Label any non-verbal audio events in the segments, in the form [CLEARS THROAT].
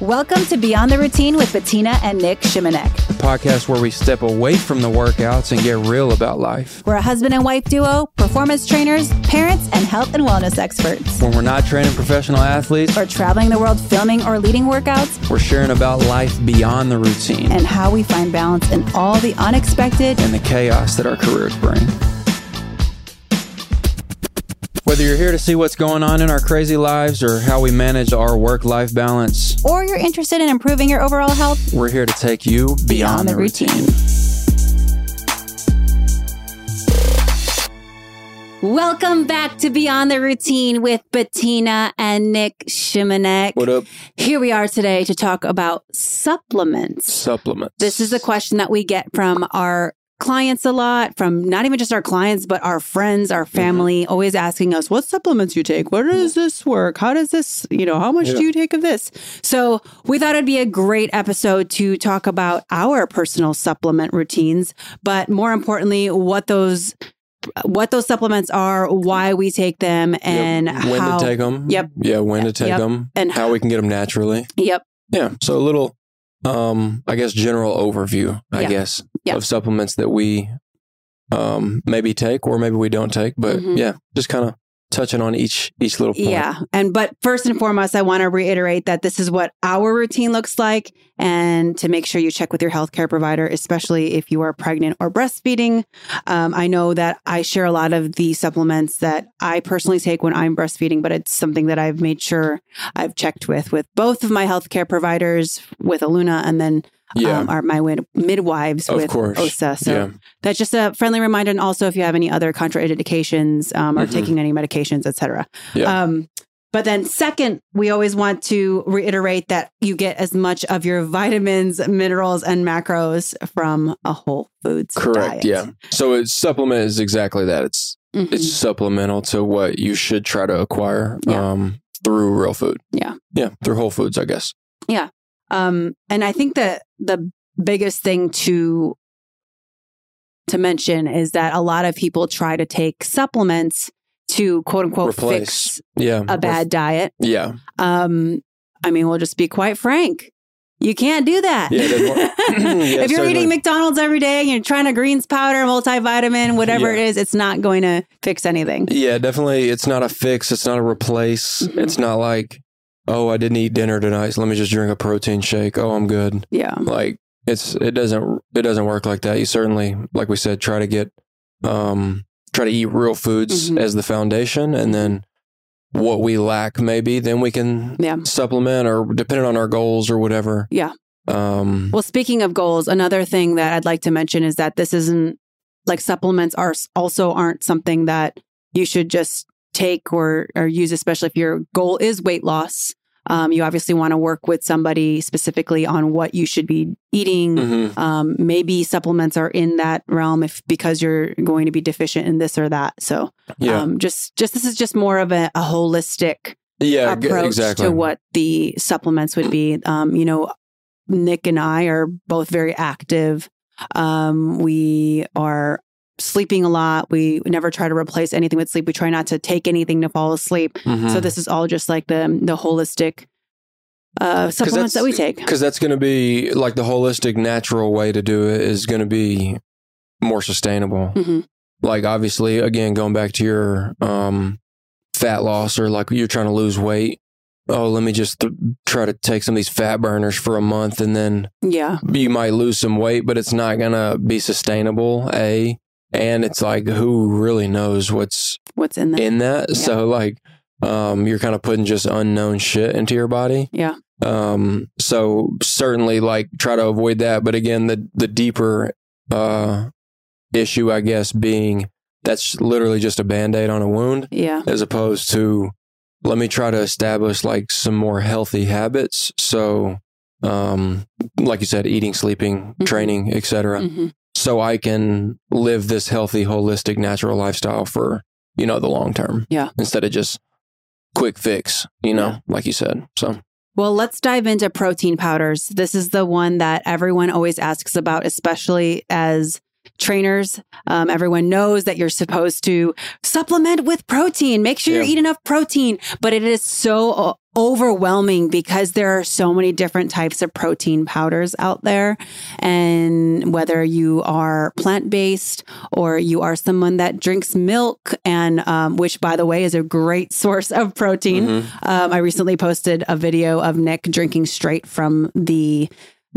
Welcome to Beyond the Routine with Betina and Nic Shimonek. The podcast where we step away from the workouts and get real about life. We're a husband and wife duo, performance trainers, parents, and health and wellness experts. When we're not training professional athletes or traveling the world filming or leading workouts, we're sharing about life beyond the routine and how we find balance in all the unexpected and the chaos that our careers bring. Whether you're here to see what's going on in our crazy lives or how we manage our work life balance, or you're interested in improving your overall health, we're here to take you beyond, beyond the, routine. routine. Welcome back to Beyond the Routine with Betina and Nic Shimonek. What up? Here we are today to talk about supplements. Supplements. This is a question that we get from our clients a lot from not even just our clients, but our friends, our mm-hmm. family, mm-hmm. always asking us, what supplements you take? Where does this work? How does this, you know, how much yeah. do you take of this? So we thought it'd be a great episode to talk about our personal supplement routines, but more importantly, what those what those supplements are, why we take them, and yep. when how, to take them. Yep. Yeah, when to take yep. them, and how we can get them naturally. Yep. Yeah. So a little um, I guess general overview, I yeah. guess, yeah. of supplements that we um maybe take or maybe we don't take. But mm-hmm. yeah, just kind of touching on each each little point. Yeah. And but first and foremost, I want to reiterate that this is what our routine looks like and to make sure you check with your healthcare provider, especially if you are pregnant or breastfeeding. Um, I know that I share a lot of the supplements that I personally take when I'm breastfeeding, but it's something that I've made sure I've checked with with both of my healthcare providers, with Aluna, and then yeah. um, are my midwives of with course. OSA. So yeah. that's just a friendly reminder. And also, if you have any other contraindications um, or mm-hmm. taking any medications, etc. Yeah. Um, but then, second, we always want to reiterate that you get as much of your vitamins, minerals, and macros from a whole foods. Correct. Diet. Yeah. So a supplement is exactly that. It's mm-hmm. it's supplemental to what you should try to acquire yeah. um, through real food. Yeah. Yeah. Through whole foods, I guess. Yeah. Um, and I think that the biggest thing to to mention is that a lot of people try to take supplements to quote unquote Replace. fix yeah. a bad diet. Yeah. Um, I mean, we'll just be quite frank. You can't do that. Yeah, [LAUGHS] [CLEARS THROAT] yeah, if you're certainly. eating McDonald's every day and you're trying a greens powder, multivitamin, whatever yeah. it is, it's not going to fix anything. Yeah, definitely. It's not a fix. It's not a replace. Mm-hmm. It's not like oh, I didn't eat dinner tonight, so let me just drink a protein shake. Oh, I'm good. Yeah. Like it's it doesn't it doesn't work like that. You certainly, like we said, try to get um try to eat real foods mm-hmm. as the foundation and then what we lack maybe then we can yeah. supplement or depending on our goals or whatever. Yeah. Um well speaking of goals, another thing that I'd like to mention is that this isn't like supplements are also aren't something that you should just take or, or use, especially if your goal is weight loss. Um, you obviously want to work with somebody specifically on what you should be eating. Mm-hmm. Um, maybe supplements are in that realm if because you're going to be deficient in this or that. So, yeah. um, just just this is just more of a, a holistic yeah, approach exactly. to what the supplements would be. Um, you know, Nic and I are both very active. Um, we are sleeping a lot. We never try to replace anything with sleep. We try not to take anything to fall asleep. Mm-hmm. So this is all just like the the holistic uh, supplements that we take. Because that's going to be like the holistic, natural way to do it is going to be more sustainable. Mm-hmm. Like obviously, again, going back to your um, fat loss or like you're trying to lose weight. Oh, let me just th- try to take some of these fat burners for a month and then yeah, you might lose some weight, but it's not going to be sustainable. A and it's like who really knows what's what's in that. in that. Yeah. so like um you're kind of putting just unknown shit into your body. Yeah. Um so certainly like try to avoid that. But again the the deeper uh issue i guess being that's literally just a band-aid on a wound yeah. as opposed to let me try to establish like some more healthy habits. So um like you said eating sleeping mm-hmm. training etc mm-hmm so I can live this healthy, holistic, natural lifestyle for, you know, the long term. Yeah. Instead of just quick fix, you know, yeah. like you said. So, well, let's dive into protein powders. This is the one that everyone always asks about, especially as trainers. Um, everyone knows that you're supposed to supplement with protein. Make sure Yeah. you eat enough protein. But it is so overwhelming because there are so many different types of protein powders out there. And whether you are plant based or you are someone that drinks milk, and um, which, by the way, is a great [LAUGHS] source of protein. Mhm. Um, I recently posted a video of Nic drinking straight from the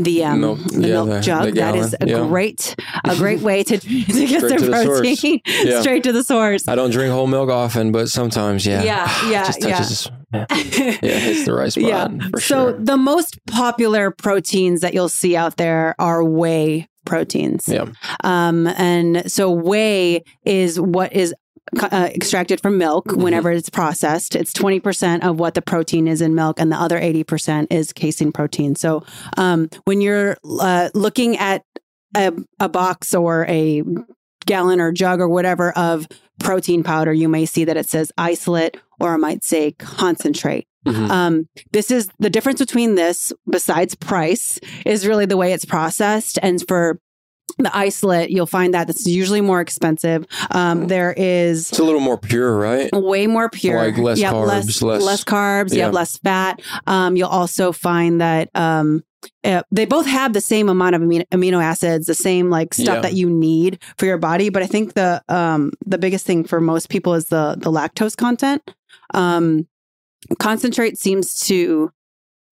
the um Milk- the yeah, milk jug. the that is a yeah. great a great way to, [LAUGHS] to [LAUGHS] get Straight some to the protein [LAUGHS] Yeah. straight to the source. I don't drink whole milk often, but sometimes, yeah. Yeah, [SIGHS] yeah, just yeah. touches. Yeah, yeah hits the right spot. Yeah. So sure. the most popular proteins that you'll see out there are whey proteins. Yeah. Um, and so whey is what is uh, extracted from milk Mm-hmm. whenever it's processed. It's 20% of what the protein is in milk, and the other 80% is casein protein. So um, when you're uh, looking at a, a box or a gallon or jug or whatever of protein powder, you may see that it says isolate or it might say concentrate. Mhm. Um, this is the difference between this, besides price, is really the way it's processed. And for the isolate, you'll find that it's usually more expensive. Um, there is It's a little more pure, right? way more pure, Like less Yep, carbs, less, less- less carbs, yeah. less fat. Um, you'll also find that um, uh, they both have the same amount of amino, amino acids, the same like stuff Yeah. that you need for your body. But I think the um, the biggest thing for most people is the the lactose content. Um, concentrate seems to,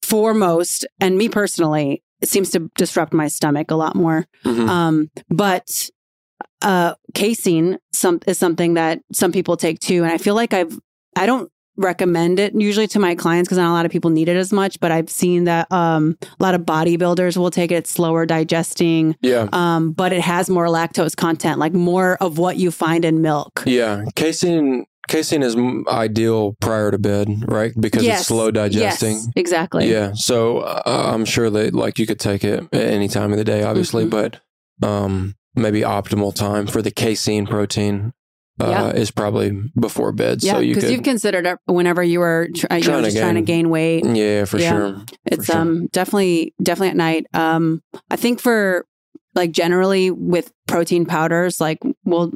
for most, and me personally, it seems to disrupt my stomach a lot more. Mhm. Um, but uh, casein some is something that some people take too, and I feel like I've I don't recommend it usually to my clients because not a lot of people need it as much. But I've seen that um, a lot of bodybuilders will take it. It's slower digesting, yeah. um, but it has more lactose content, like more of what you find in milk. Yeah. Casein, casein is ideal prior to bed, right? Because Yes. it's slow digesting. Yes, exactly. Yeah. So uh, I'm sure that like you could take it at any time of the day, obviously, Mhm. but um, maybe optimal time for the casein protein uh, Yeah. is probably before bed. Yeah, so you because you've considered it whenever you were tr- you know, Trying to just trying to gain weight. yeah, for Yeah. sure. It's sure. um definitely definitely at night. Um I think for like generally with protein powders, like we'll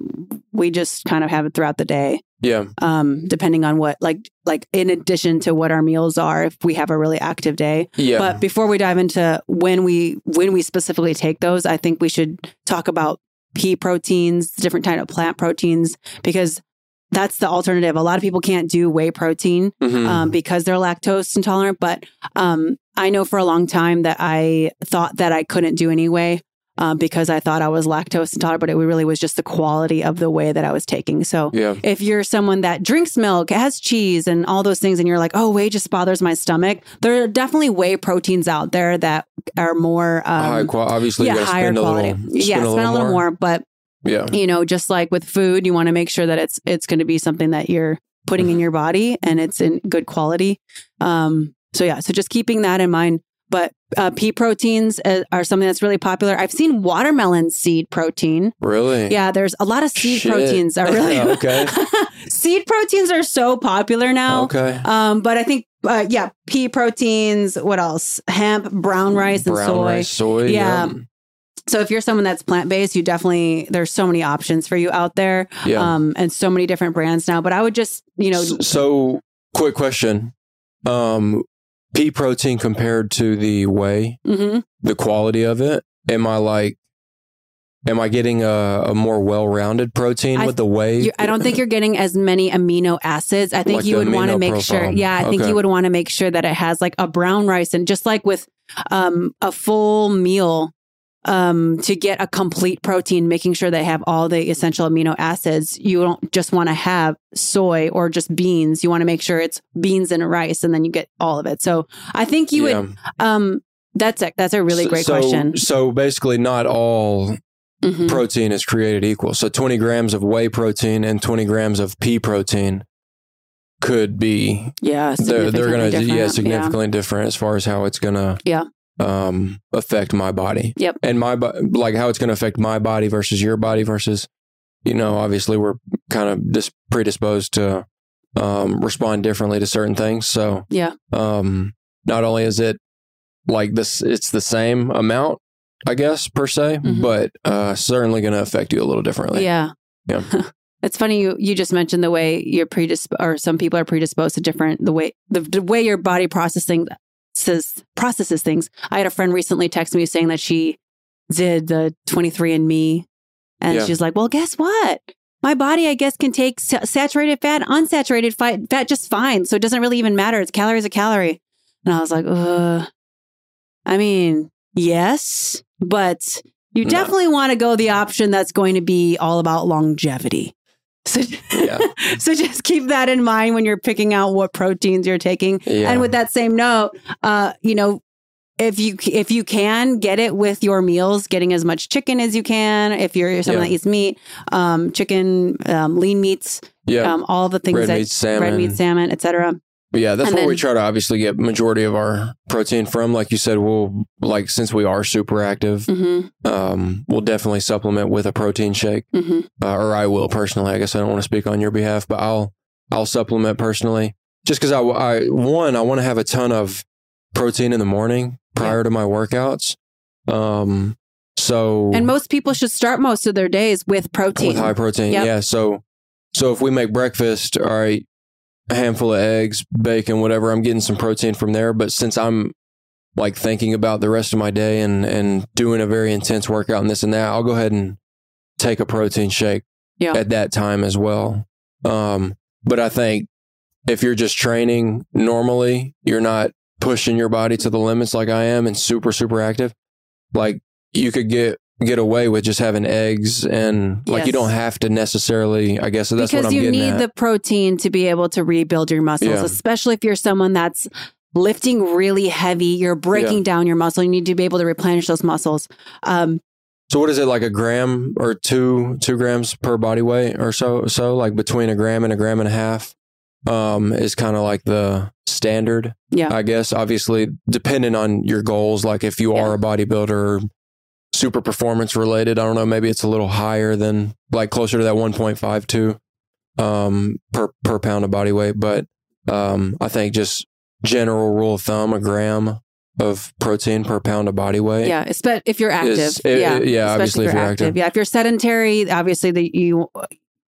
we just kind of have it throughout the day. Yeah. Um, depending on what like like in addition to what our meals are, if we have a really active day. Yeah. But before we dive into when we when we specifically take those, I think we should talk about pea proteins, different kind of plant proteins, because that's the alternative. A lot of people can't do whey protein Mhm. um, because they're lactose intolerant. But um, I know for a long time that I thought that I couldn't do anyway uh, because I thought I was lactose intolerant, but it really was just the quality of the way that I was taking. So yeah. if you're someone that drinks milk, has cheese, and all those things, and you're like, oh, whey just bothers my stomach, there are definitely whey proteins out there that are more. Um, high quality. Obviously, yeah, higher a quality. little. yeah, spend spend a little more. But Yeah. you know, just like with food, you want to make sure that it's it's going to be something that you're putting Mm-hmm. in your body and it's in good quality. Um, so yeah, so just keeping that in mind. But uh, pea proteins uh, are something that's really popular. I've seen watermelon seed protein. Really? Yeah, there's a lot of seed Shit. proteins are [LAUGHS] really Okay. [LAUGHS] seed proteins are so popular now. Okay. Um, but I think uh, yeah, pea proteins. What else? Hemp, brown rice, and Brown soy. rice, soy. Yeah. So if you're someone that's plant based, you definitely there's so many options for you out there, Yeah. um, and so many different brands now. But I would just you know so, quick question: um, pea protein compared to the whey, mhm. the quality of it. Am I like? Am I getting a, a more well-rounded protein I- with the whey? I don't think you're getting as many amino acids. I think Like you would want to make profile. sure. Yeah, I think Okay. you would want to make sure that it has like a brown rice and just like with um, a full meal um, to get a complete protein, making sure they have all the essential amino acids. You don't just want to have soy or just beans. You want to make sure it's beans and rice, and then you get all of it. So I think you would. Um, that's a that's a really great so, question. So basically, not all Mhm. protein is created equal. So 20 grams of whey protein and 20 grams of pea protein could be Yeah, they're, they're gonna different. yeah Yeah. significantly different as far as how it's gonna Yeah. Um affect my body Yep. and my like how it's gonna affect my body versus your body versus you know obviously we're kind of dis- predisposed to um respond differently to certain things so Yeah. um not only is it like this it's the same amount I guess per se, Mhm. but uh, certainly going to affect you a little differently. Yeah. Yeah. [LAUGHS] it's funny you you just mentioned the way you're predisposed or some people are predisposed to different the way the, the way your body processing says processes things. I had a friend recently text me saying that she did the 23andMe. and Yeah. she's like, "Well, guess what? My body, I guess, can take saturated fat, unsaturated fi- fat just fine. So it doesn't really even matter. It's calories a calorie." And I was like, "Uh, I mean, yes, but you No. definitely want to go the option that's going to be all about longevity. So, Yeah. [LAUGHS] so just keep that in mind when you're picking out what proteins you're taking. Yeah. And with that same note, uh, you know, if you if you can get it with your meals, getting as much chicken as you can. If you're someone Yeah. that eats meat, um, chicken, um, lean meats, yeah. um, all the things Red that meat, salmon. red meat, salmon, etc. But yeah, that's And where we try to obviously get majority of our protein from. Like you said, we'll like since we are super active, hmm um, we'll definitely supplement with a protein shake, hmm uh, or I will personally. I guess I don't want to speak on your behalf, but I'll I'll supplement personally just because I, I one I want to have a ton of protein in the morning prior to my workouts. Um, so And most people should start most of their days with protein. with high protein. Yep. Yeah. So so if we make breakfast, all right, a handful of eggs, bacon, whatever, I'm getting some protein from there. But since I'm like thinking about the rest of my day and and doing a very intense workout and this and that, I'll go ahead and take a protein shake Yeah. at that time as well. Um, but I think if you're just training normally, you're not pushing your body to the limits like I am and super, super active. Like you could get get away with just having eggs and like you don't have to necessarily I guess that's what because you need at. the protein to be able to rebuild your muscles, Yeah. especially if you're someone that's lifting really heavy. You're breaking down your muscle. You need to be able to replenish those muscles. Um, so what is it like a gram or two two grams per body weight or so so like between a gram and a gram and a half um is kind of like the standard Yeah. I guess obviously depending on your goals like if you Yeah. are a bodybuilder super performance related I don't know maybe it's a little higher than like closer to that 1.52 um per per pound of body weight but um I think just general rule of thumb a gram of protein per pound of body weight yeah, if you're active. Is- it- yeah, it- yeah, especially obviously if you're active. Yeah, if you're sedentary, obviously the, you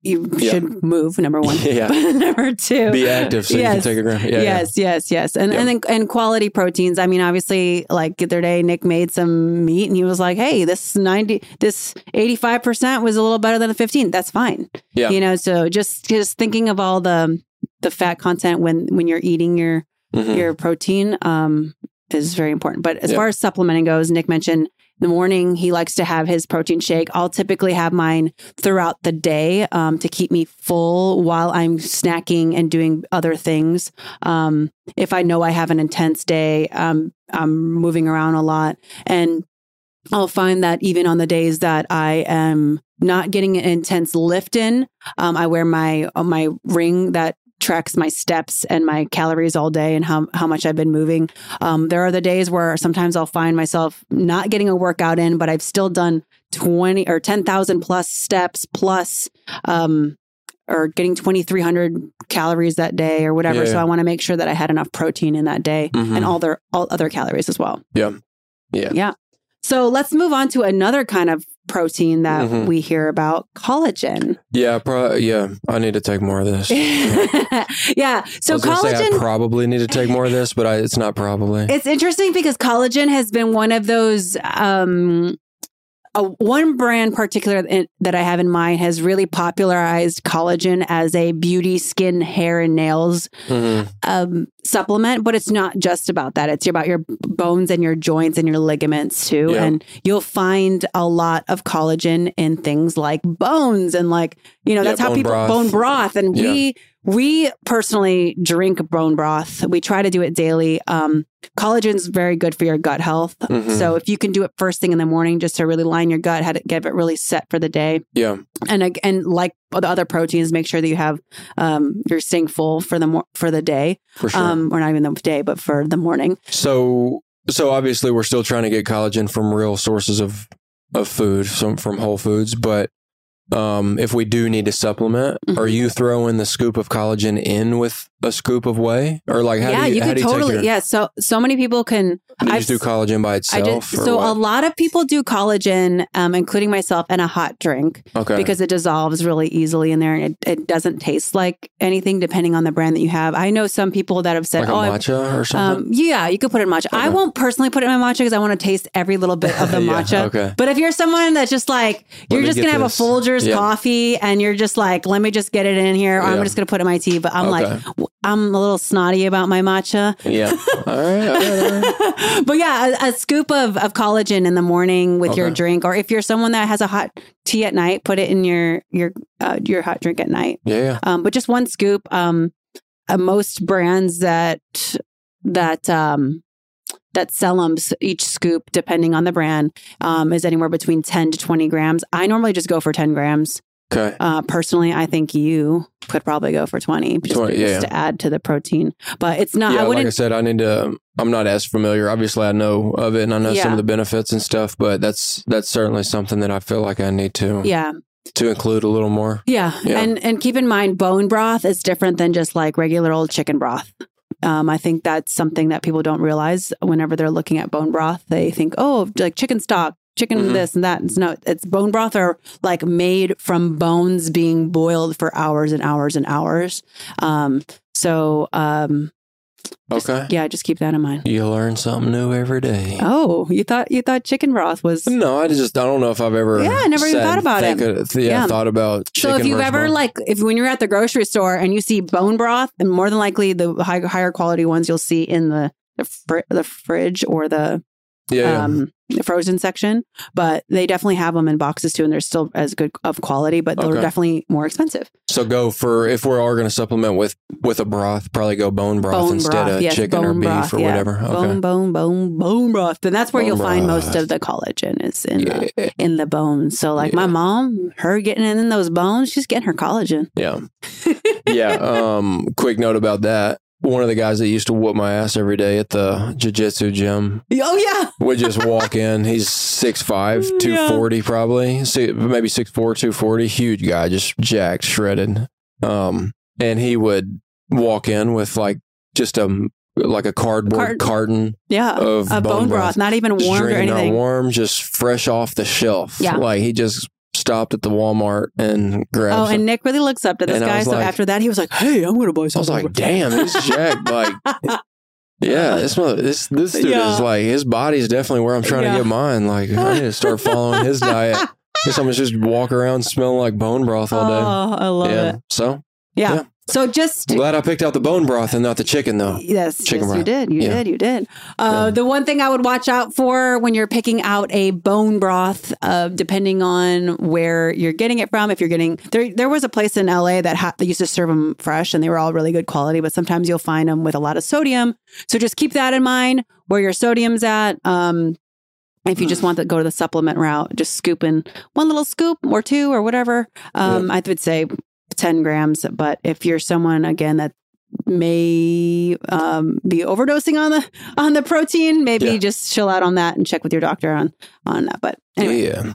you Yeah. should move. Number one. [LAUGHS] Yeah. [LAUGHS] Number two, be active so you Yes. can take a gram yeah, yeah. yes, yes, yes, and and then and quality proteins. I mean, obviously, like the other day, Nic made some meat, and he was like, "Hey, this ninety, this eighty five percent was a little better than the fifteen. That's fine." Yeah. you know. So just just thinking of all the the fat content when when you're eating your Mhm. your protein um is very important. But as far as supplementing goes, Nic mentioned the morning he likes to have his protein shake. I'll typically have mine throughout the day um, to keep me full while I'm snacking and doing other things. Um, if I know I have an intense day, um, I'm moving around a lot and I'll find that even on the days that I am not getting an intense lift in, um, I wear my my ring that tracks my steps and my calories all day and how how much I've been moving. Um, there are the days where sometimes I'll find myself not getting a workout in, but I've still done twenty or ten thousand plus steps plus. Um, or getting 2300 calories that day or whatever Yeah. so i want to make sure that i had enough protein in that day Mhm. and all their all other calories as well yeah yeah yeah. So let's move on to another kind of protein that Mhm. we hear about collagen. yeah pro- yeah I need to take more of this [LAUGHS] yeah. So I say I collagen, probably need to take more of this, but I, it's not probably. it's interesting because collagen has been one of those, um, uh, one brand particular that I have in mind has really popularized collagen as a beauty, skin, hair, and nails Mhm. um, supplement, but it's not just about that. It's about your bones and your joints and your ligaments too. Yeah. And you'll find a lot of collagen in things like bones and like, you know, Yeah, that's how people broth. bone broth. And Yeah. we we personally drink bone broth. We try to do it daily. Um, collagen's very good for your gut health. Mhm. So if you can do it first thing in the morning just to really line your gut, how to get it really set for the day Yeah, and and like the other proteins, make sure that you have um, you're staying full for the mor- for the day, for sure. um, or not even the day, but for the morning. so, so obviously, we're still trying to get collagen from real sources of of food, some from Whole Foods, but um, if we do need to supplement, Mhm. are you throwing the scoop of collagen in with a scoop of whey, or like how yeah, do you, you how could do you totally. your, Yeah, so so many people can. do I've just do collagen by itself? or so what? a lot of people do collagen, um, including myself, in a hot drink okay, because it dissolves really easily in there, and it, it doesn't taste like anything depending on the brand that you have. I know some people that have said, like a "Oh, I- matcha or something. um, yeah, you could put it in matcha." I Okay. won't personally put it in my matcha because I want to taste every little bit of the [LAUGHS] Yeah, matcha. okay. But if you're someone that's just like you're just gonna have this. a Folgers Yeah. coffee and you're just like, let me just get it in here, or Yeah. I'm just gonna put it in my tea. But I'm like, Okay. w- I'm a little snotty about my matcha. yeah. All right. All right, all right. [LAUGHS] but yeah, a, a scoop of, of collagen in the morning with your drink, or if you're someone that has a hot tea at night, put it in your your uh, your hot drink at night. Yeah. yeah. Um, but just one scoop. Um, uh, most brands that that um, that sell them each scoop, depending on the brand, um, is anywhere between ten to twenty grams. I normally just go for ten grams. Okay. Uh, personally, I think you could probably go for twenty, just, 20, yeah, just to add to the protein. But it's not. yeah, I like. I said, I need to. I'm not as familiar. Obviously, I know of it and I know some of the benefits and stuff. But that's that's certainly something that I feel like I need to yeah, to include a little more. Yeah. Yeah. And and keep in mind bone broth is different than just like regular old chicken broth. Um, I think that's something that people don't realize whenever they're looking at bone broth. They think, oh, like chicken stock, chicken Mhm. this and that. It's no, it's bone broth are like made from bones being boiled for hours and hours and hours. Um, so um, just- Okay. yeah, just keep that in mind. You learn something new every day. Oh, you thought you thought chicken broth was No, I just I don't know if I've ever. Yeah, I never even thought about it. of- yeah, Yeah. thought about. So if you've ever bone. like if when you're at the grocery store and you see bone broth, and more than likely the high, higher quality ones you'll see in the the, fr- the fridge or the yeah, yeah. um the frozen section, but they definitely have them in boxes too, and they're still as good of quality, but they're Okay. definitely more expensive. so go for if we are going to supplement with with a broth, probably go bone broth bone instead broth, of yes, chicken or beef broth, or yeah. whatever. Okay. Bone, bone, bone, bone broth. and that's where Bone you'll find most of the collagen is in the in the bones. So like my mom, her getting in those bones, she's getting her collagen. yeah, [LAUGHS] yeah. Um, quick note about that. One of the guys that used to whoop my ass every day at the jiu-jitsu gym Oh yeah. would just walk in. He's 6'5", [LAUGHS] Yeah. 240 probably, Si- maybe 6'4", 240. Huge guy, just jacked, shredded. Um, and he would walk in with like just a like a cardboard Cart- carton Yeah. of a bone, broth, not even warmed or anything. warm, just fresh off the shelf. Yeah. like he just stopped at the Walmart and grabbed. Oh, some- and Nic really looks up to this And guy. So like- after that, he was like, "Hey, I'm going to buy I was like, damn, this [LAUGHS] jacked. Like, yeah, this mother, this this dude Yeah. is like his body's definitely where I'm trying Yeah. to get mine. Like, I need to start following his [LAUGHS] diet. Guess I'm just walk around smelling like bone broth all day. Oh, I love yeah. it. So Yeah. Yeah. So just I'm glad I picked out the bone broth and not the chicken though. Yes, Chicken yes, you broth. did. You Yeah. did. You did. Uh, Yeah. The one thing I would watch out for when you're picking out a bone broth, uh, depending on where you're getting it from, if you're getting there, there was a place in LA that ha- that used to serve them fresh, and they were all really good quality. But sometimes you'll find them with a lot of sodium, so just keep that in mind where your sodium's at. Um, if you just want to go to the supplement route, just scoop in one little scoop or two or whatever. Um, I would say 10 grams. But if you're someone again that may um, be overdosing on the on the protein, maybe Yeah. just chill out on that and check with your doctor on on that. But anyway. Yeah.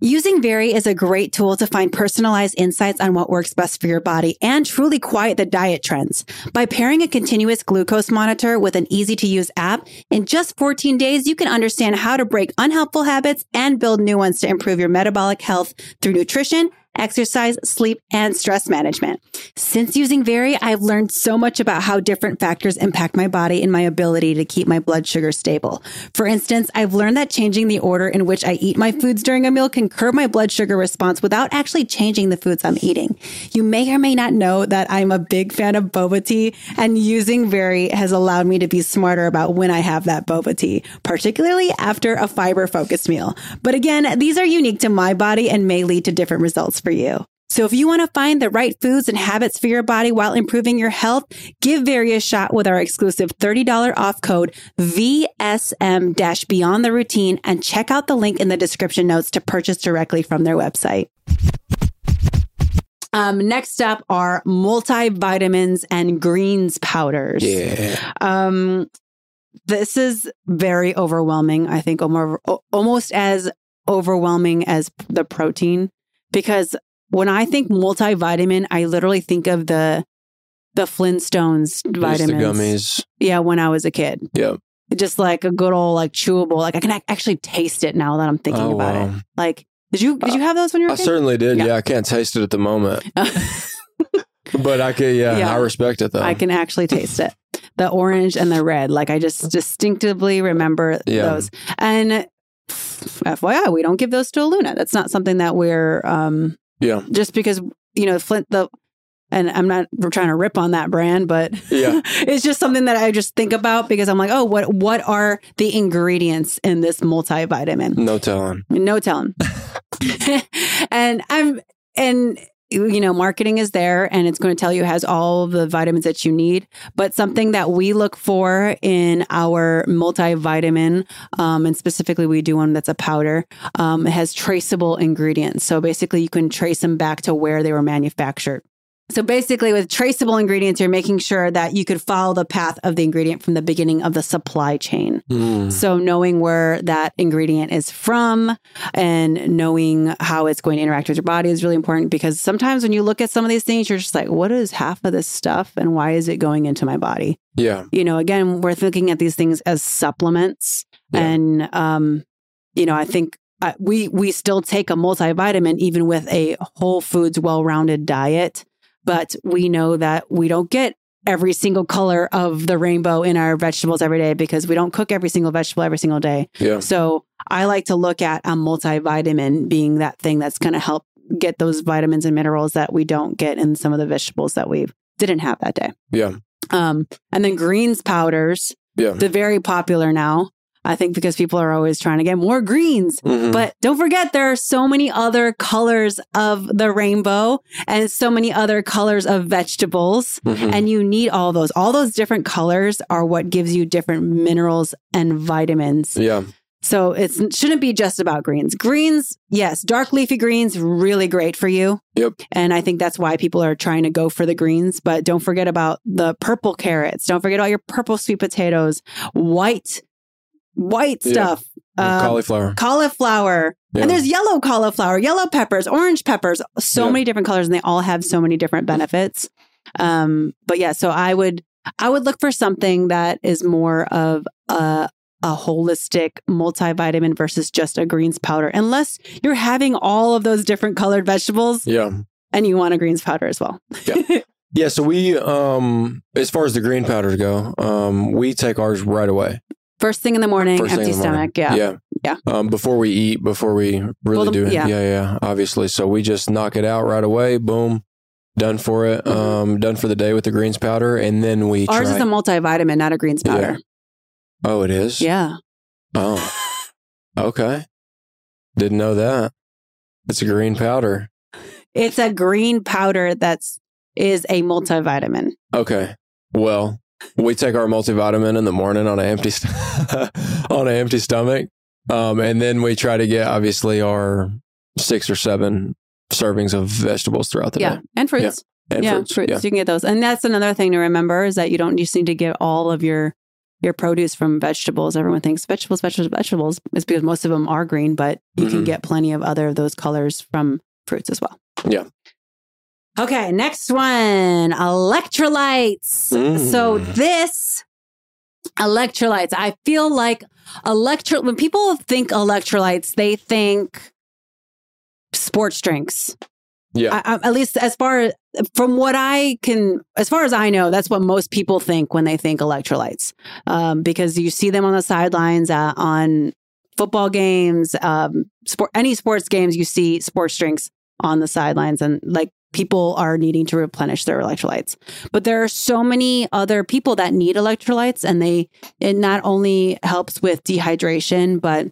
Using Veri is a great tool to find personalized insights on what works best for your body and truly quiet the diet trends. By pairing a continuous glucose monitor with an easy to use app, in just 14 days, you can understand how to break unhelpful habits and build new ones to improve your metabolic health through nutrition, exercise, sleep, and stress management. Since using Veri, I've learned so much about how different factors impact my body and my ability to keep my blood sugar stable. For instance, I've learned that changing the order in which I eat my foods during a meal can curb my blood sugar response without actually changing the foods I'm eating. You may or may not know that I'm a big fan of boba tea and using Veri has allowed me to be smarter about when I have that boba tea, particularly after a fiber focused meal. But again, these are unique to my body and may lead to different results for you. So if you want to find the right foods and habits for your body while improving your health, give Veri a shot with our exclusive $30 off code VSM Beyond the Routine and check out the link in the description notes to purchase directly from their website. Um, next up are multivitamins and greens powders. Yeah. Um, this is very overwhelming. I think almost as overwhelming as the protein because when I think multivitamin, I literally think of the the Flintstones vitamins. The gummies. Yeah, when I was a kid. Yeah. Just like a good old like chewable. Like I can actually taste it now that I'm thinking Oh, about wow. it. Like, did you did you have those when you were I a kid? I certainly did. Yeah. Yeah. I can't taste it at the moment, [LAUGHS] but I can. Yeah, Yeah. I respect it though. I can actually taste it. The orange and the red. Like I just distinctively remember Yeah. those. And FYI, we don't give those to Luna. That's not something that we're um Yeah. just because you know Flint the and I'm not we're trying to rip on that brand, but Yeah. [LAUGHS] it's just something that I just think about because I'm like, oh, what what are the ingredients in this multivitamin? No telling. No telling. [LAUGHS] [LAUGHS] and I'm and you know, marketing is there and it's going to tell you has all the vitamins that you need. But something that we look for in our multivitamin, um, and specifically we do one that's a powder, um, has traceable ingredients. So basically you can trace them back to where they were manufactured. So basically, with traceable ingredients, you're making sure that you could follow the path of the ingredient from the beginning of the supply chain. Mm. So knowing where that ingredient is from and knowing how it's going to interact with your body is really important because sometimes when you look at some of these things, you're just like, what is half of this stuff and why is it going into my body? Yeah. You know, again, we're looking at these things as supplements. Yeah. And, um, you know, I think uh, we, we still take a multivitamin even with a whole foods, well-rounded diet, but we know that we don't get every single color of the rainbow in our vegetables every day because we don't cook every single vegetable every single day. Yeah. So I like to look at a multivitamin being that thing that's going to help get those vitamins and minerals that we don't get in some of the vegetables that we didn't have that day. Yeah. Um, and then greens powders, Yeah. they're very popular now. I think because people are always trying to get more greens. Mhm. But don't forget, there are so many other colors of the rainbow and so many other colors of vegetables. Mhm. And you need all those. All those different colors are what gives you different minerals and vitamins. yeah. So it shouldn't be just about greens. Greens, yes, dark leafy greens, really great for you. Yep. And I think that's why people are trying to go for the greens. But don't forget about the purple carrots. Don't forget about your purple sweet potatoes, white, white Yeah. stuff, uh, Cauliflower. cauliflower. Yeah. And there's yellow cauliflower, yellow peppers, orange peppers, so Yeah. many different colors, and they all have so many different benefits. Um, but yeah, so I would I would look for something that is more of a a holistic multivitamin versus just a greens powder, unless you're having all of those different colored vegetables yeah. and you want a greens powder as well. Yeah. [LAUGHS] So we, um, as far as the green powders go, um, we take ours right away. First thing in the morning, First empty the morning. stomach. Yeah. Yeah. Yeah. Um, before we eat, before we really the- do it. yeah. Yeah. yeah. Obviously. So we just knock it out right away. Boom. Done for it. Mhm. Um, done for the day with the greens powder. And then we Ours try. is a multivitamin, not a greens Yeah. powder. oh, it is? Yeah. Oh, okay. Didn't know that. It's a green powder. It's a green powder that's is a multivitamin. Okay. Well, we take our multivitamin in the morning on an empty st- [LAUGHS] on an empty stomach, um, and then we try to get obviously our six or seven servings of vegetables throughout the Yeah. day And fruits. and yeah, fruits. fruits. Yeah. You can get those. And that's another thing to remember is that you don't just need to get all of your your produce from vegetables. Everyone thinks vegetables, vegetables, vegetables. It's because most of them are green, but you can Mhm. get plenty of other of those colors from fruits as well. Yeah. Okay, next one. Electrolytes. Mm. So this electrolytes, I feel like electro when people think electrolytes, they think sports drinks. Yeah. I, I, at least as far from what I can, as far as I know, that's what most people think when they think electrolytes, um, because you see them on the sidelines uh, on football games, um, sport, any sports games. You see sports drinks on the sidelines, and like people are needing to replenish their electrolytes. But there are so many other people that need electrolytes, and they it not only helps with dehydration, but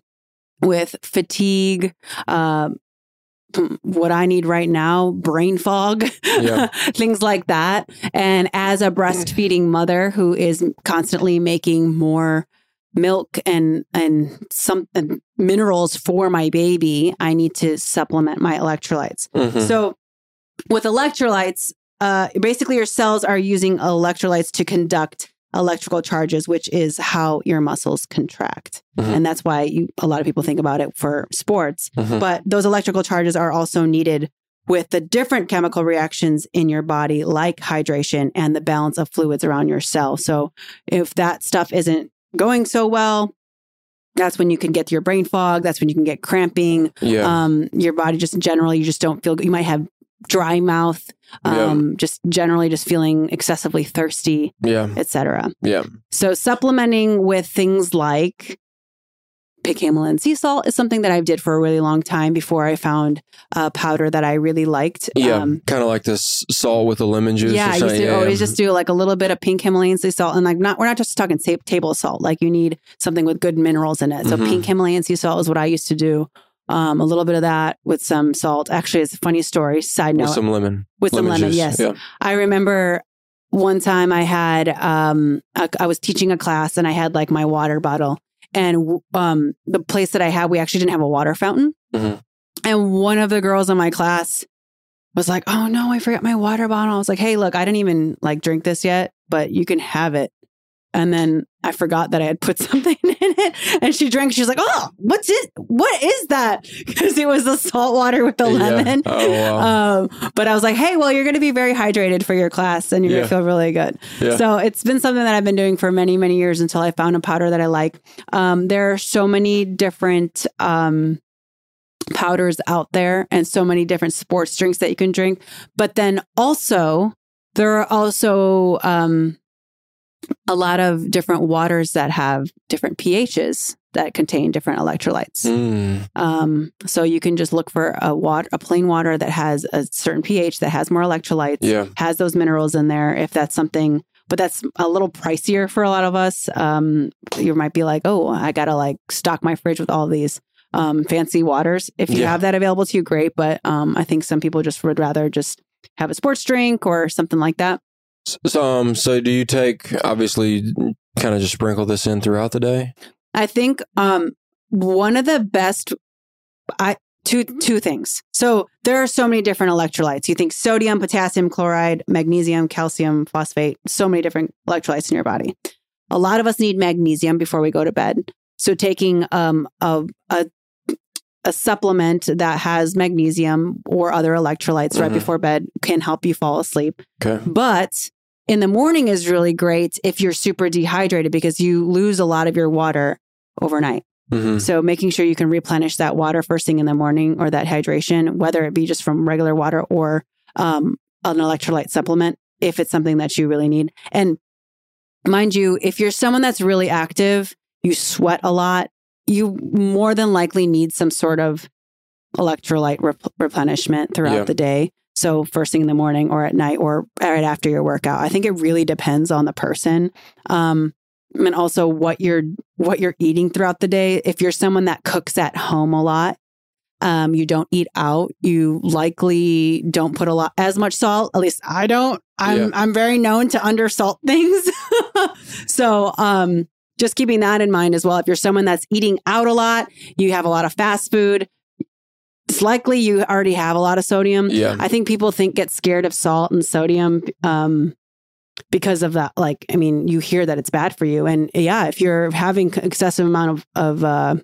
with fatigue, um, what I need right now, brain fog, Yeah. [LAUGHS] things like that. And as a breastfeeding mother who is constantly making more milk and and some and minerals for my baby, I need to supplement my electrolytes. Mhm. So with electrolytes, uh, basically your cells are using electrolytes to conduct electrical charges, which is how your muscles contract. Mhm. And that's why you, a lot of people think about it for sports. Mhm. But those electrical charges are also needed with the different chemical reactions in your body, like hydration and the balance of fluids around your cell. So if that stuff isn't going so well, that's when you can get your brain fog. That's when you can get cramping. Yeah. Um, your body just in general, you just don't feel good. You might have dry mouth, Yeah. um, just generally just feeling excessively thirsty, yeah. etc. Yeah. So supplementing with things like pig Himalayan sea salt is something that I did for a really long time before I found a powder that I really liked. Yeah. Um, kind of like this salt with the lemon juice. yeah, I used to yeah. always just do like a little bit of pink Himalayan sea salt, and like not we're not just talking ta- table salt. Like you need something with good minerals in it. So Mhm. pink Himalayan sea salt is what I used to do. Um, a little bit of that with some salt. Actually, it's a funny story. Side note with some lemon. with some lemon. juice. Yes, Yeah. I remember one time I had um a, I was teaching a class and I had like my water bottle and um the place that I had we actually didn't have a water fountain. Mhm. And one of the girls in my class was like, "Oh no, I forgot my water bottle." I was like, "Hey, look, I didn't even like drink this yet, but you can have it." And then I forgot that I had put [LAUGHS] something in it, and she drank. She was like, "Oh, what's it? What is that?" [LAUGHS] Because it was the salt water with the Yeah. lemon. Oh, wow. [LAUGHS] Um, but I was like, hey, well, you're going to be very hydrated for your class and you're Yeah. going to feel really good. Yeah. So it's been something that I've been doing for many, many years until I found a powder that I like. Um, there are so many different um, powders out there and so many different sports drinks that you can drink. But then also, there are also um, a lot of different waters that have different pHs that contain different electrolytes. Mm. Um, so you can just look for a water, a plain water that has a certain pH that has more electrolytes, Yeah. has those minerals in there. If that's something, but that's a little pricier for a lot of us. Um, you might be like, oh, I gotta like stock my fridge with all these um, fancy waters. If you Yeah. have that available to you, great. But um, I think some people just would rather just have a sports drink or something like that. So, um, so do you take obviously kind of just sprinkle this in throughout the day? I think um, one of the best I two two things. So there are so many different electrolytes. You think sodium, potassium chloride, magnesium, calcium, phosphate, so many different electrolytes in your body. A lot of us need magnesium before we go to bed. So taking um, a, a a supplement that has magnesium or other electrolytes right Mhm. before bed can help you fall asleep. Okay. But in the morning is really great if you're super dehydrated because you lose a lot of your water overnight. hmm So making sure you can replenish that water first thing in the morning or that hydration, whether it be just from regular water or um, an electrolyte supplement, if it's something that you really need. And mind you, if you're someone that's really active, you sweat a lot, you more than likely need some sort of electrolyte rep- replenishment throughout Yeah. the day. So first thing in the morning or at night or right after your workout. I think it really depends on the person. Um, and also what you're what you're eating throughout the day. If you're someone that cooks at home a lot, um, you don't eat out, you likely don't put a lot as much salt. At least I don't. I'm Yeah. I'm very known to undersalt [LAUGHS] things. so um just keeping that in mind as well. If you're someone that's eating out a lot, you have a lot of fast food, it's likely you already have a lot of sodium. Yeah. I think people think get scared of salt and sodium um, because of that. Like, I mean, you hear that it's bad for you, and yeah, if you're having excessive amount of of uh,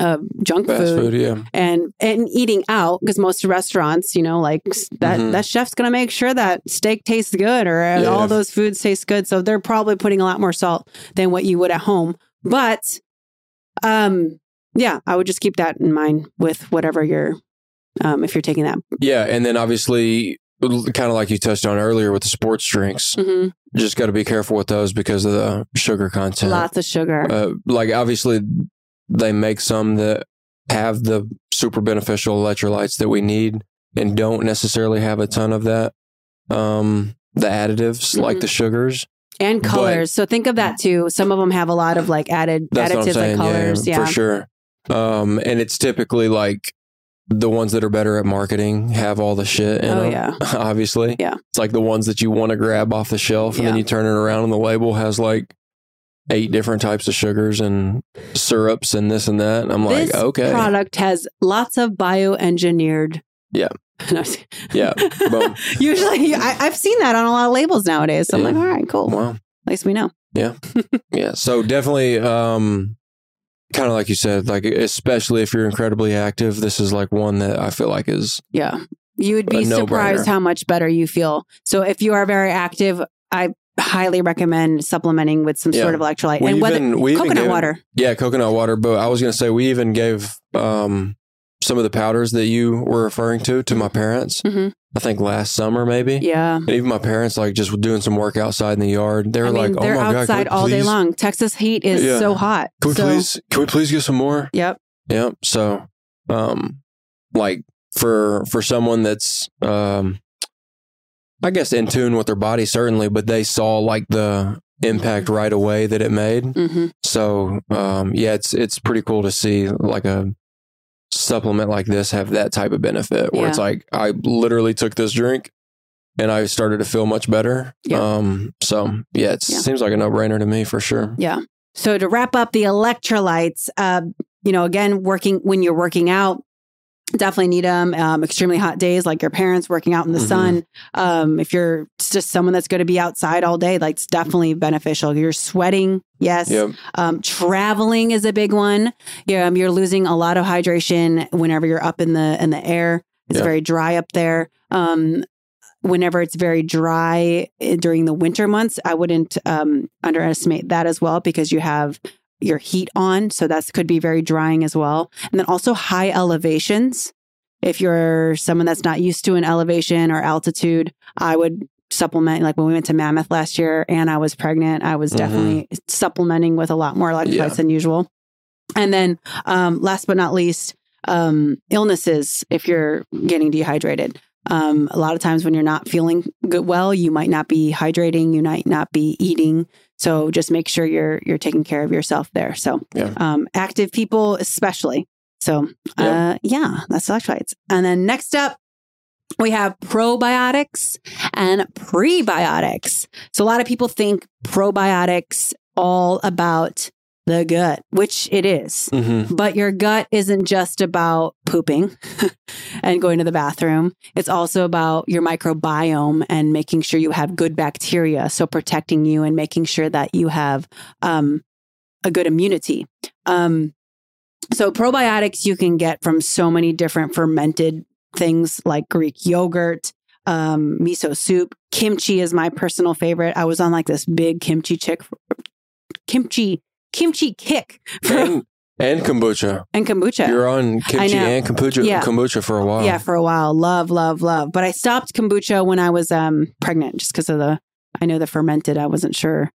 uh, junk Fast food, food. Yeah. and and eating out, because most restaurants, you know, like that Mhm. that chef's gonna make sure that steak tastes good or Yeah. all those foods taste good. So they're probably putting a lot more salt than what you would at home. But um, yeah, I would just keep that in mind with whatever you're. Um, if you're taking that, Yeah. And then obviously, kind of like you touched on earlier with the sports drinks, Mhm. just got to be careful with those because of the sugar content. lots of sugar. Uh, like obviously, they make some that have the super beneficial electrolytes that we need and don't necessarily have a ton of that. Um, the additives like Mhm. the sugars. and But- colors. so think of that too. Some of them have a lot of like added That's what I'm additives saying. like colors. yeah, Yeah, for sure. Um, and it's typically like the ones that are better at marketing have all the shit. In Oh, them, yeah. [LAUGHS] obviously. Yeah. It's like the ones that you want to grab off the shelf, and then you turn it around, and the label has like eight different types of sugars and syrups and this and that. And I'm this like, okay, product has lots of bioengineered. Yeah. [LAUGHS] No, I'm just- Yeah. [LAUGHS] Usually, I, I've seen that on a lot of labels nowadays. So I'm like, all right, cool. wow. At least we know. Yeah. [LAUGHS] yeah. So definitely, um, kind of like you said, like especially if you're incredibly active, this is like one that I feel like is Yeah. You would be surprised how much better you feel. So if you are very active, I highly recommend supplementing with some Yeah. sort of electrolyte we and whether even we coconut gave- water. Yeah, coconut water. But I was gonna say we even gave um some of the powders that you were referring to to my parents. Mhm. I think last summer maybe. Yeah. And even my parents, like just doing some work outside in the yard, they were I mean, like, "Oh they're my god, outside all day long. Texas heat is Yeah. so hot. Can we so, please? Can we please get some more?" Yep. Yep. So, um, like for for someone that's um, I guess in tune with their body, certainly, but they saw like the impact right away that it made. hmm So, um, yeah, it's it's pretty cool to see like a supplement like this have that type of benefit where it's like I literally took this drink and I started to feel much better. Yeah. Um, so yeah, it Yeah. seems like a no brainer to me for sure. Yeah. So to wrap up the electrolytes, uh, you know, again, working when you're working out, definitely need them. Um, extremely hot days, like your parents working out in the Mhm. sun. Um, if you're just someone that's going to be outside all day, like it's definitely beneficial. You're sweating, yes. Yep. Um, traveling is a big one. Yeah, um, you're losing a lot of hydration whenever you're up in the in the air. It's Yeah. very dry up there. Um, whenever it's very dry eh, during the winter months, I wouldn't um, underestimate that as well because you have your heat on, so that could be very drying as well. And then also high elevations. If you're someone that's not used to an elevation or altitude, I would supplement. Like when we went to Mammoth last year and I was pregnant, I was Mhm. definitely supplementing with a lot more electrolytes Yeah. than usual. And then, um, last but not least, um, illnesses. If you're getting dehydrated, um, a lot of times when you're not feeling good, well, you might not be hydrating, you might not be eating. So just make sure you're you're taking care of yourself there. So, Yeah. um, active people especially. So, uh, yeah, that's electrolytes. And then next up, we have probiotics and prebiotics. So a lot of people think probiotics all about the gut, which it is. Mm-hmm. But your gut isn't just about pooping [LAUGHS] and going to the bathroom. It's also about your microbiome and making sure you have good bacteria. So protecting you and making sure that you have um, a good immunity. Um, so probiotics you can get from so many different fermented things like Greek yogurt, um, miso soup. Kimchi is my personal favorite. I was on like this big kimchi chick, kimchi kimchi kick [LAUGHS] And, and kombucha. and kombucha. You're on kimchi and kombucha, Yeah. kombucha for a while. Yeah, for a while. Love, love, love. But I stopped kombucha when I was um pregnant just because of the I know the fermented. I wasn't sure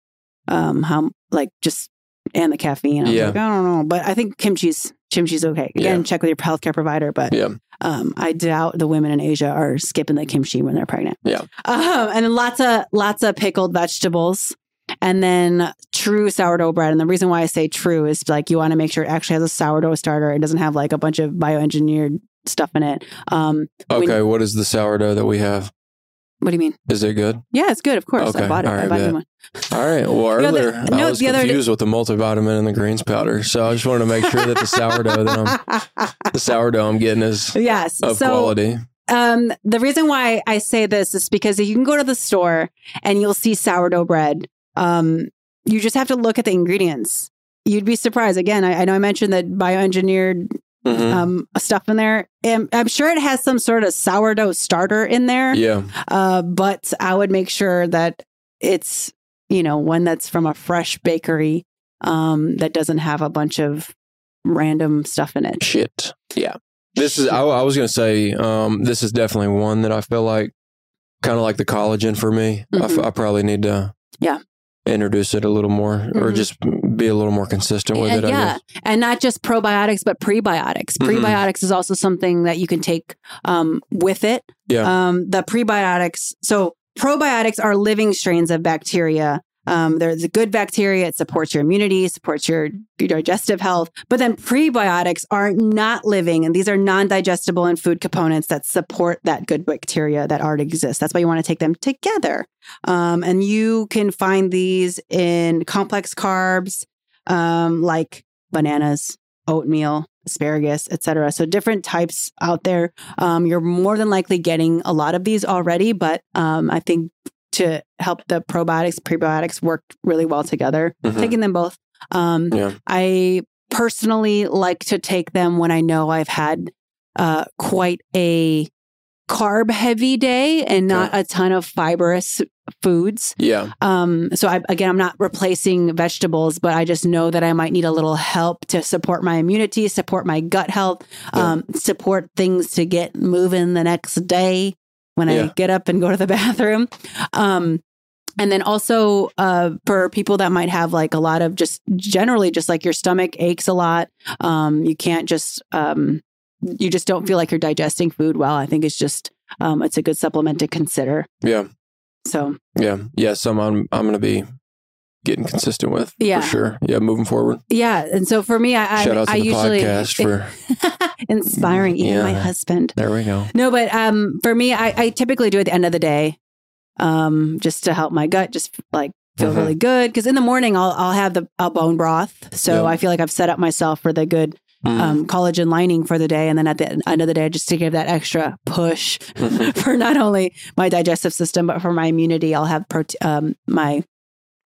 um how like just and the caffeine. I Yeah. like, I don't know. But I think kimchi's kimchi's okay. Again, Yeah. check with your healthcare provider. But Yeah. um I doubt the women in Asia are skipping the kimchi when they're pregnant. Yeah. Um, and lots of lots of pickled vegetables. And then true sourdough bread. And the reason why I say true is like you want to make sure it actually has a sourdough starter. It doesn't have like a bunch of bioengineered stuff in it. Um, when- Okay. what is the sourdough that we have? what do you mean? Is it good? Yeah, it's good. Of course, I bought it. all I bought you bet. one. All right. Well, The other- earlier no, I was the other- confused with the multivitamin and the greens powder, so I just wanted to make sure that the sourdough that I'm the [LAUGHS] sourdough I'm getting is yes. of so, quality. um, the reason why I say this is because you can go to the store and you'll see sourdough bread. Um, you just have to look at the ingredients. You'd be surprised. Again, I, I know I mentioned that bioengineered Mhm. um, stuff in there. And I'm sure it has some sort of sourdough starter in there. yeah. Uh, but I would make sure that it's, you know, one that's from a fresh bakery um, that doesn't have a bunch of random stuff in it. Shit. Yeah. This is. I, I was gonna say. Um, this is definitely one that I feel like, kind of like the collagen for me. I f- Mhm. I, probably need to. Yeah. Introduce it a little more, or Mhm. just be a little more consistent with And it. Yeah, and not just probiotics, but prebiotics. Mhm. Prebiotics is also something that you can take um, with it. Yeah. Um, the prebiotics. So probiotics are living strains of bacteria. Um, they're the good bacteria. It supports your immunity, supports your, your digestive health. But then prebiotics are not living, and these are non-digestible and food components that support that good bacteria that already exists. That's why you want to take them together. Um, and you can find these in complex carbs, um, like bananas, oatmeal, asparagus, etc. So different types out there. Um, you're more than likely getting a lot of these already, but um, I think to help the probiotics, prebiotics work really well together. Mhm. Taking them both. Um, Yeah. I personally like to take them when I know I've had uh, quite a carb heavy day and not a ton of fibrous foods. Yeah. Um, so I, again, I'm not replacing vegetables, but I just know that I might need a little help to support my immunity, support my gut health, Yeah. um, support things to get moving the next day when Yeah. I get up and go to the [LAUGHS] bathroom. Um, and then also uh, for people that might have like a lot of just generally just like your stomach aches a lot, um, you can't just um, you just don't feel like you're digesting food well. I think it's just um, it's a good supplement to consider. Yeah. So Yeah. Yeah. so I'm I'm gonna be getting consistent with. Yeah. For sure. Yeah. Moving forward. yeah, and so for me, I Shout I, out to I the usually podcast for [LAUGHS] inspiring even my husband. there we go. No, but um, for me, I, I typically do at the end of the day, um, just to help my gut just like feel Mhm. really good. Because in the morning, I'll I'll have the a bone broth, so Yeah. I feel like I've set up myself for the good Mm. um, collagen lining for the day, and then at the end of the day, just to give that extra push Mhm. [LAUGHS] for not only my digestive system but for my immunity. I'll have prote- um, my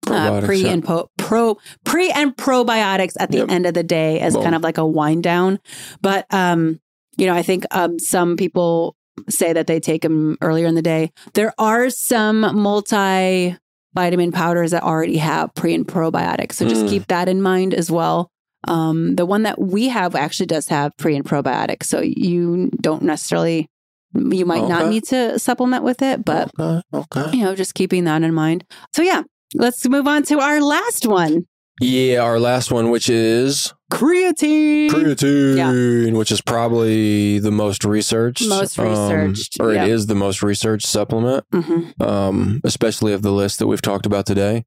uh, pre and po- pro pre and probiotics at the Yep. end of the day as Boom. kind of like a wind down. But um, you know, I think um, some people say that they take them earlier in the day. There are some multi vitamin powders that already have pre and probiotics, so just Mm. keep that in mind as well. Um, the one that we have actually does have pre and probiotics, so you don't necessarily. You might not need to supplement with it, but okay. Okay. you know, just keeping that in mind. So yeah, let's move on to our last one. Yeah. Our last one, which is Creatine. creatine, which is probably the most researched, Most um, researched, or yeah. it is the most researched supplement. Mhm. um, especially of the list that we've talked about today.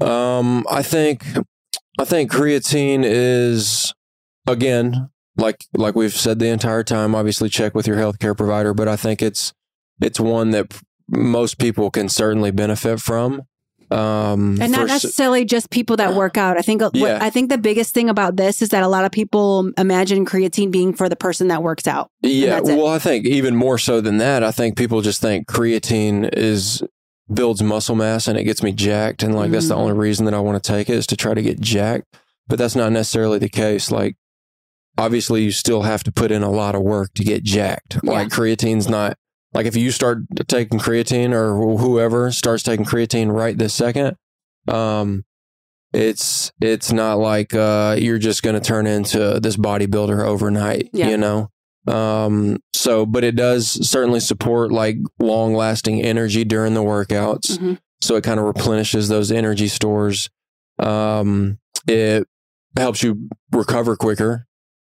Um, I think I think creatine is again like like we've said the entire time. Obviously, check with your healthcare provider, but I think it's it's one that most people can certainly benefit from. Um, And not necessarily just people that work out. I think what, I think the biggest thing about this is that a lot of people imagine creatine being for the person that works out. Yeah, well, I think even more so than that, I think people just think creatine is builds muscle mass and it gets me jacked, and like that's the only reason that I want to take it is to try to get jacked. But that's not necessarily the case. Like, obviously, you still have to put in a lot of work to get jacked. Yeah. Like creatine's not like if you start taking creatine or whoever starts taking creatine right this second, um, it's it's not like uh, you're just going to turn into this bodybuilder overnight. Yeah. You know. Um, so, but it does certainly support like long lasting energy during the workouts. Mhm. So it kind of replenishes those energy stores. Um, it helps you recover quicker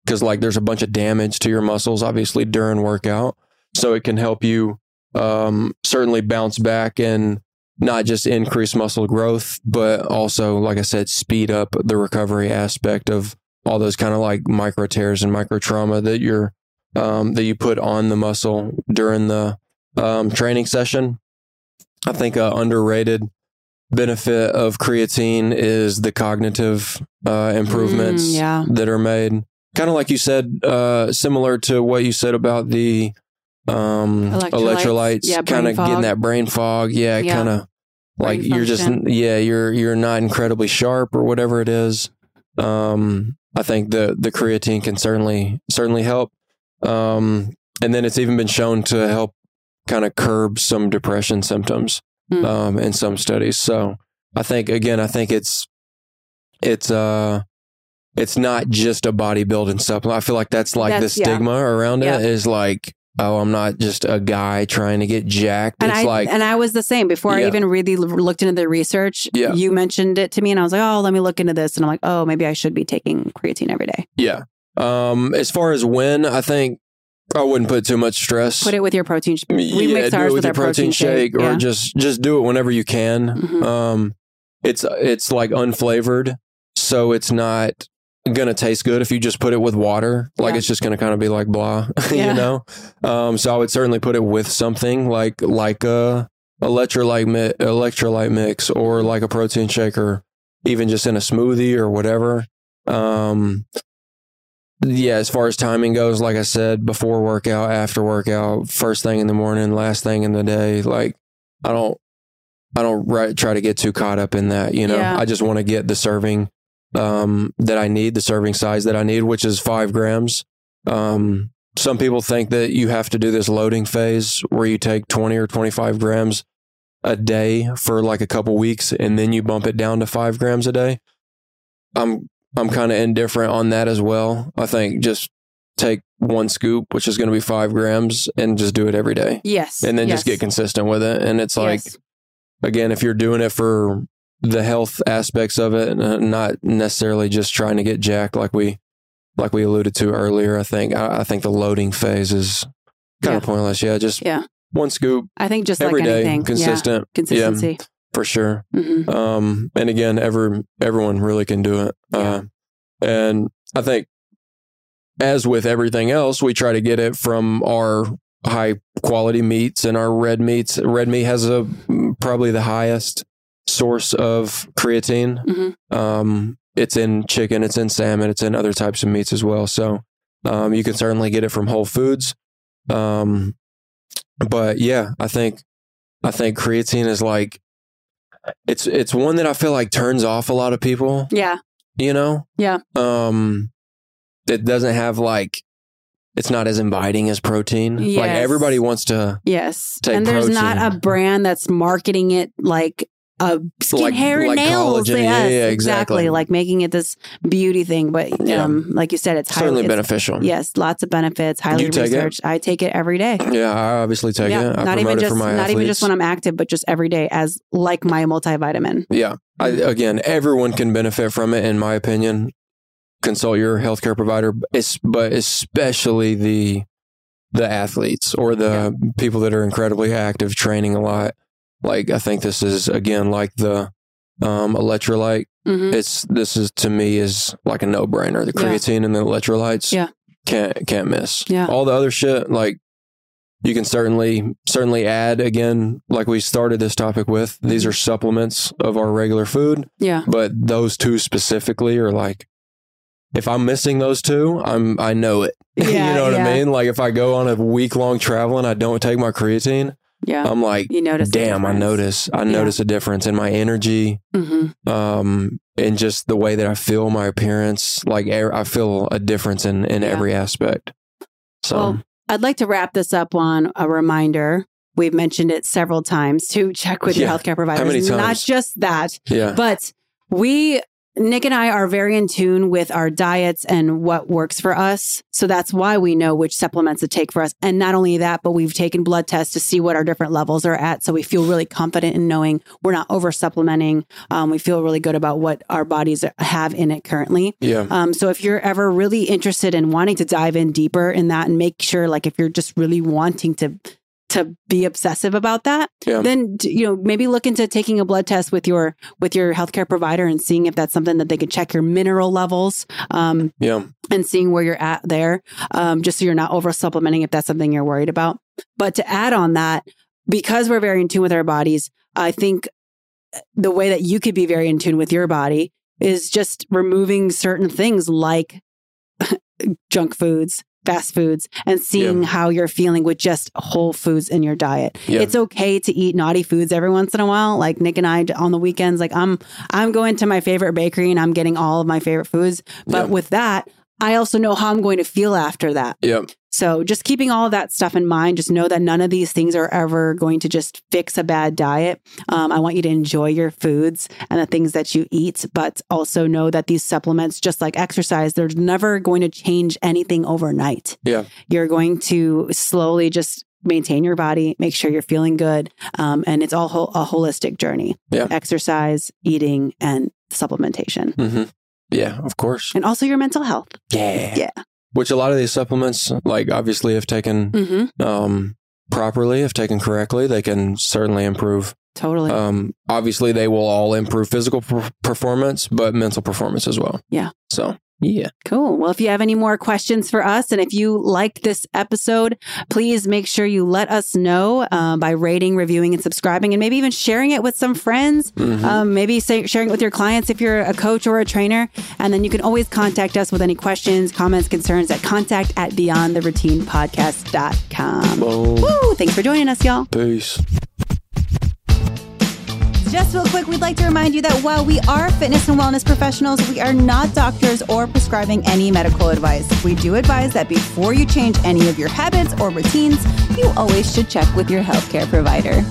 because like there's a bunch of damage to your muscles, obviously during workout. So it can help you, um, certainly bounce back and not just increase muscle growth, but also, like I said, speed up the recovery aspect of all those kind of like micro tears and micro trauma that you're um, that you put on the muscle during the um, training session. I think a underrated benefit of creatine is the cognitive uh, improvements Mm, yeah. that are made. Kind of like you said, uh, similar to what you said about the um, Electrolytes. electrolytes, Yeah, kind of getting that brain fog. Yeah, Yeah. kind of like you're just yeah you're you're not incredibly sharp or whatever it is. Um, I think the the creatine can certainly certainly help. Um, and then it's even been shown to help kind of curb some depression symptoms Hmm. um, in some studies. So I think again, I think it's it's uh it's not just a bodybuilding supplement. I feel like that's like That's- the yeah. stigma around Yeah. it is like, oh, I'm not just a guy trying to get jacked. And it's I like and I was the same before I even really looked into the research. Yeah. You mentioned it to me, and I was like, "Oh, let me look into this." And I'm like, "Oh, maybe I should be taking creatine every day." yeah. Um, as far as when, I think I wouldn't put too much stress. Put it with your protein. sh- We yeah, mix do ours it with with your our protein, shake, or yeah. just just do it whenever you can. Mhm. Um, it's it's like unflavored, so it's not gonna taste good if you just put it with water. Like Yeah. it's just gonna kind of be like blah, [LAUGHS] Yeah. you know. Um, so I would certainly put it with something like like a electrolyte mi- electrolyte mix or like a protein shaker, even just in a smoothie or whatever. Um, yeah, as far as timing goes, like I said, before workout, after workout, first thing in the morning, last thing in the day, like I don't I don't right, try to get too caught up in that. You know, Yeah. I just want to get the serving um, that I need, the serving size that I need, which is five grams. Um, some people think that you have to do this loading phase where you take 20 or 25 grams a day for like a couple weeks and then you bump it down to five grams a day. I'm I'm kind of indifferent on that as well. I think just take one scoop, which is going to be five grams, and just do it every day, Yes. and then yes. just get consistent with it. And it's like Yes. again, if you're doing it for the health aspects of it, uh, not necessarily just trying to get jacked, like we like we alluded to earlier. I think I, I think the loading phase is kind of pointless. Yeah, just Yeah. one scoop I think just every like day, anything. consistent. Yeah. Consistency. for sure. hmm Um, and again, every everyone really can do it. Uh, and I think, as with everything else, we try to get it from our high quality meats and our red meats. Red meat has a probably the highest source of creatine. Mhm. Um, it's in chicken, it's in salmon, it's in other types of meats as well. So um, you can certainly get it from Whole Foods. Um, but yeah, I think I think creatine is like it's it's one that I feel like turns off a lot of people. Yeah. You know. Yeah. Um, it doesn't have like it's not as inviting as protein. Like everybody wants to Yes. Take and there's not a brand that's marketing it like a skin, Like- hair, and nails. Yes, Yeah, yeah, exactly. Like making it this beauty thing. But Yeah. um, like you said, it's highly certainly it's- beneficial. Yes, lots of benefits, highly take it? researched. I take it every day. Yeah, I obviously take yeah, it. I not even just not even just when I'm active, but just every day as like my multivitamin. Yeah. I, again, everyone can benefit from it, in my opinion. Consult your healthcare provider, but especially the the athletes or the people that are incredibly active, training a lot. Like I think this is again like the um, electrolyte. hmm It's this is to me is like a no brainer. The Yeah. creatine and the electrolytes. Yeah. can't can't miss. Yeah. all the other shit like you can certainly certainly add again like we started this topic with these Mm-hmm. are supplements of our regular food Yeah. but those two specifically are like if i'm missing those two i'm i know it [LAUGHS] Yeah, you know what yeah. i mean like if i go on a week long travel and i don't take my creatine Yeah. i'm like you notice. damn i notice i notice a difference in my energy Mhm. um and just the way that i feel my appearance like er- i feel a difference in in Yeah. every aspect so Well, I'd like to wrap this up on a reminder. We've mentioned it several times to check with your Yeah. healthcare providers. many Not just that, yeah but we Nic and I are very in tune with our diets and what works for us. So that's why we know which supplements to take for us. And not only that, but we've taken blood tests to see what our different levels are at. So we feel really confident in knowing we're not over supplementing. Um, we feel really good about what our bodies have in it currently. yeah Um, so if you're ever really interested in wanting to dive in deeper in that and make sure, like, if you're just really wanting to to be obsessive about that, Yeah. then you know maybe look into taking a blood test with your with your healthcare provider and seeing if that's something that they could check your mineral levels um, yeah and seeing where you're at there, um, just so you're not over supplementing if that's something you're worried about. But to add on that, because we're very in tune with our bodies, I think the way that you could be very in tune with your body is just removing certain things like [LAUGHS] junk foods, fast foods, and seeing Yeah. how you're feeling with just whole foods in your diet. Yeah. It's okay to eat naughty foods every once in a while. Like Nic and I on the weekends, like I'm I'm going to my favorite bakery and I'm getting all of my favorite foods. But Yeah. with that, I also know how I'm going to feel after that. yeah So just keeping all of that stuff in mind, just know that none of these things are ever going to just fix a bad diet. Um, I want you to enjoy your foods and the things that you eat, but also know that these supplements, just like exercise, they're never going to change anything overnight. Yeah. You're going to slowly just maintain your body, make sure you're feeling good. Um, and it's all ho- a holistic journey. Yeah. Exercise, eating, and supplementation. hmm yeah of course And also your mental health. yeah Yeah. which a lot of these supplements like obviously if taken hmm um properly if taken correctly they can certainly improve Totally. um obviously they will all improve physical per- performance but mental performance as well Yeah. so yeah Cool. Well, if you have any more questions for us, and if you liked this episode, please make sure you let us know uh, by rating, reviewing, and subscribing, and maybe even sharing it with some friends. Mhm. Um, maybe say, sharing it with your clients if you're a coach or a trainer. And then you can always contact us with any questions, comments, concerns at contact at beyondtheroutinepodcast.com. Boom. Woo! Thanks for joining us, y'all. peace Just real quick, we'd like to remind you that while we are fitness and wellness professionals, we are not doctors or prescribing any medical advice. We do advise that before you change any of your habits or routines, you always should check with your healthcare provider.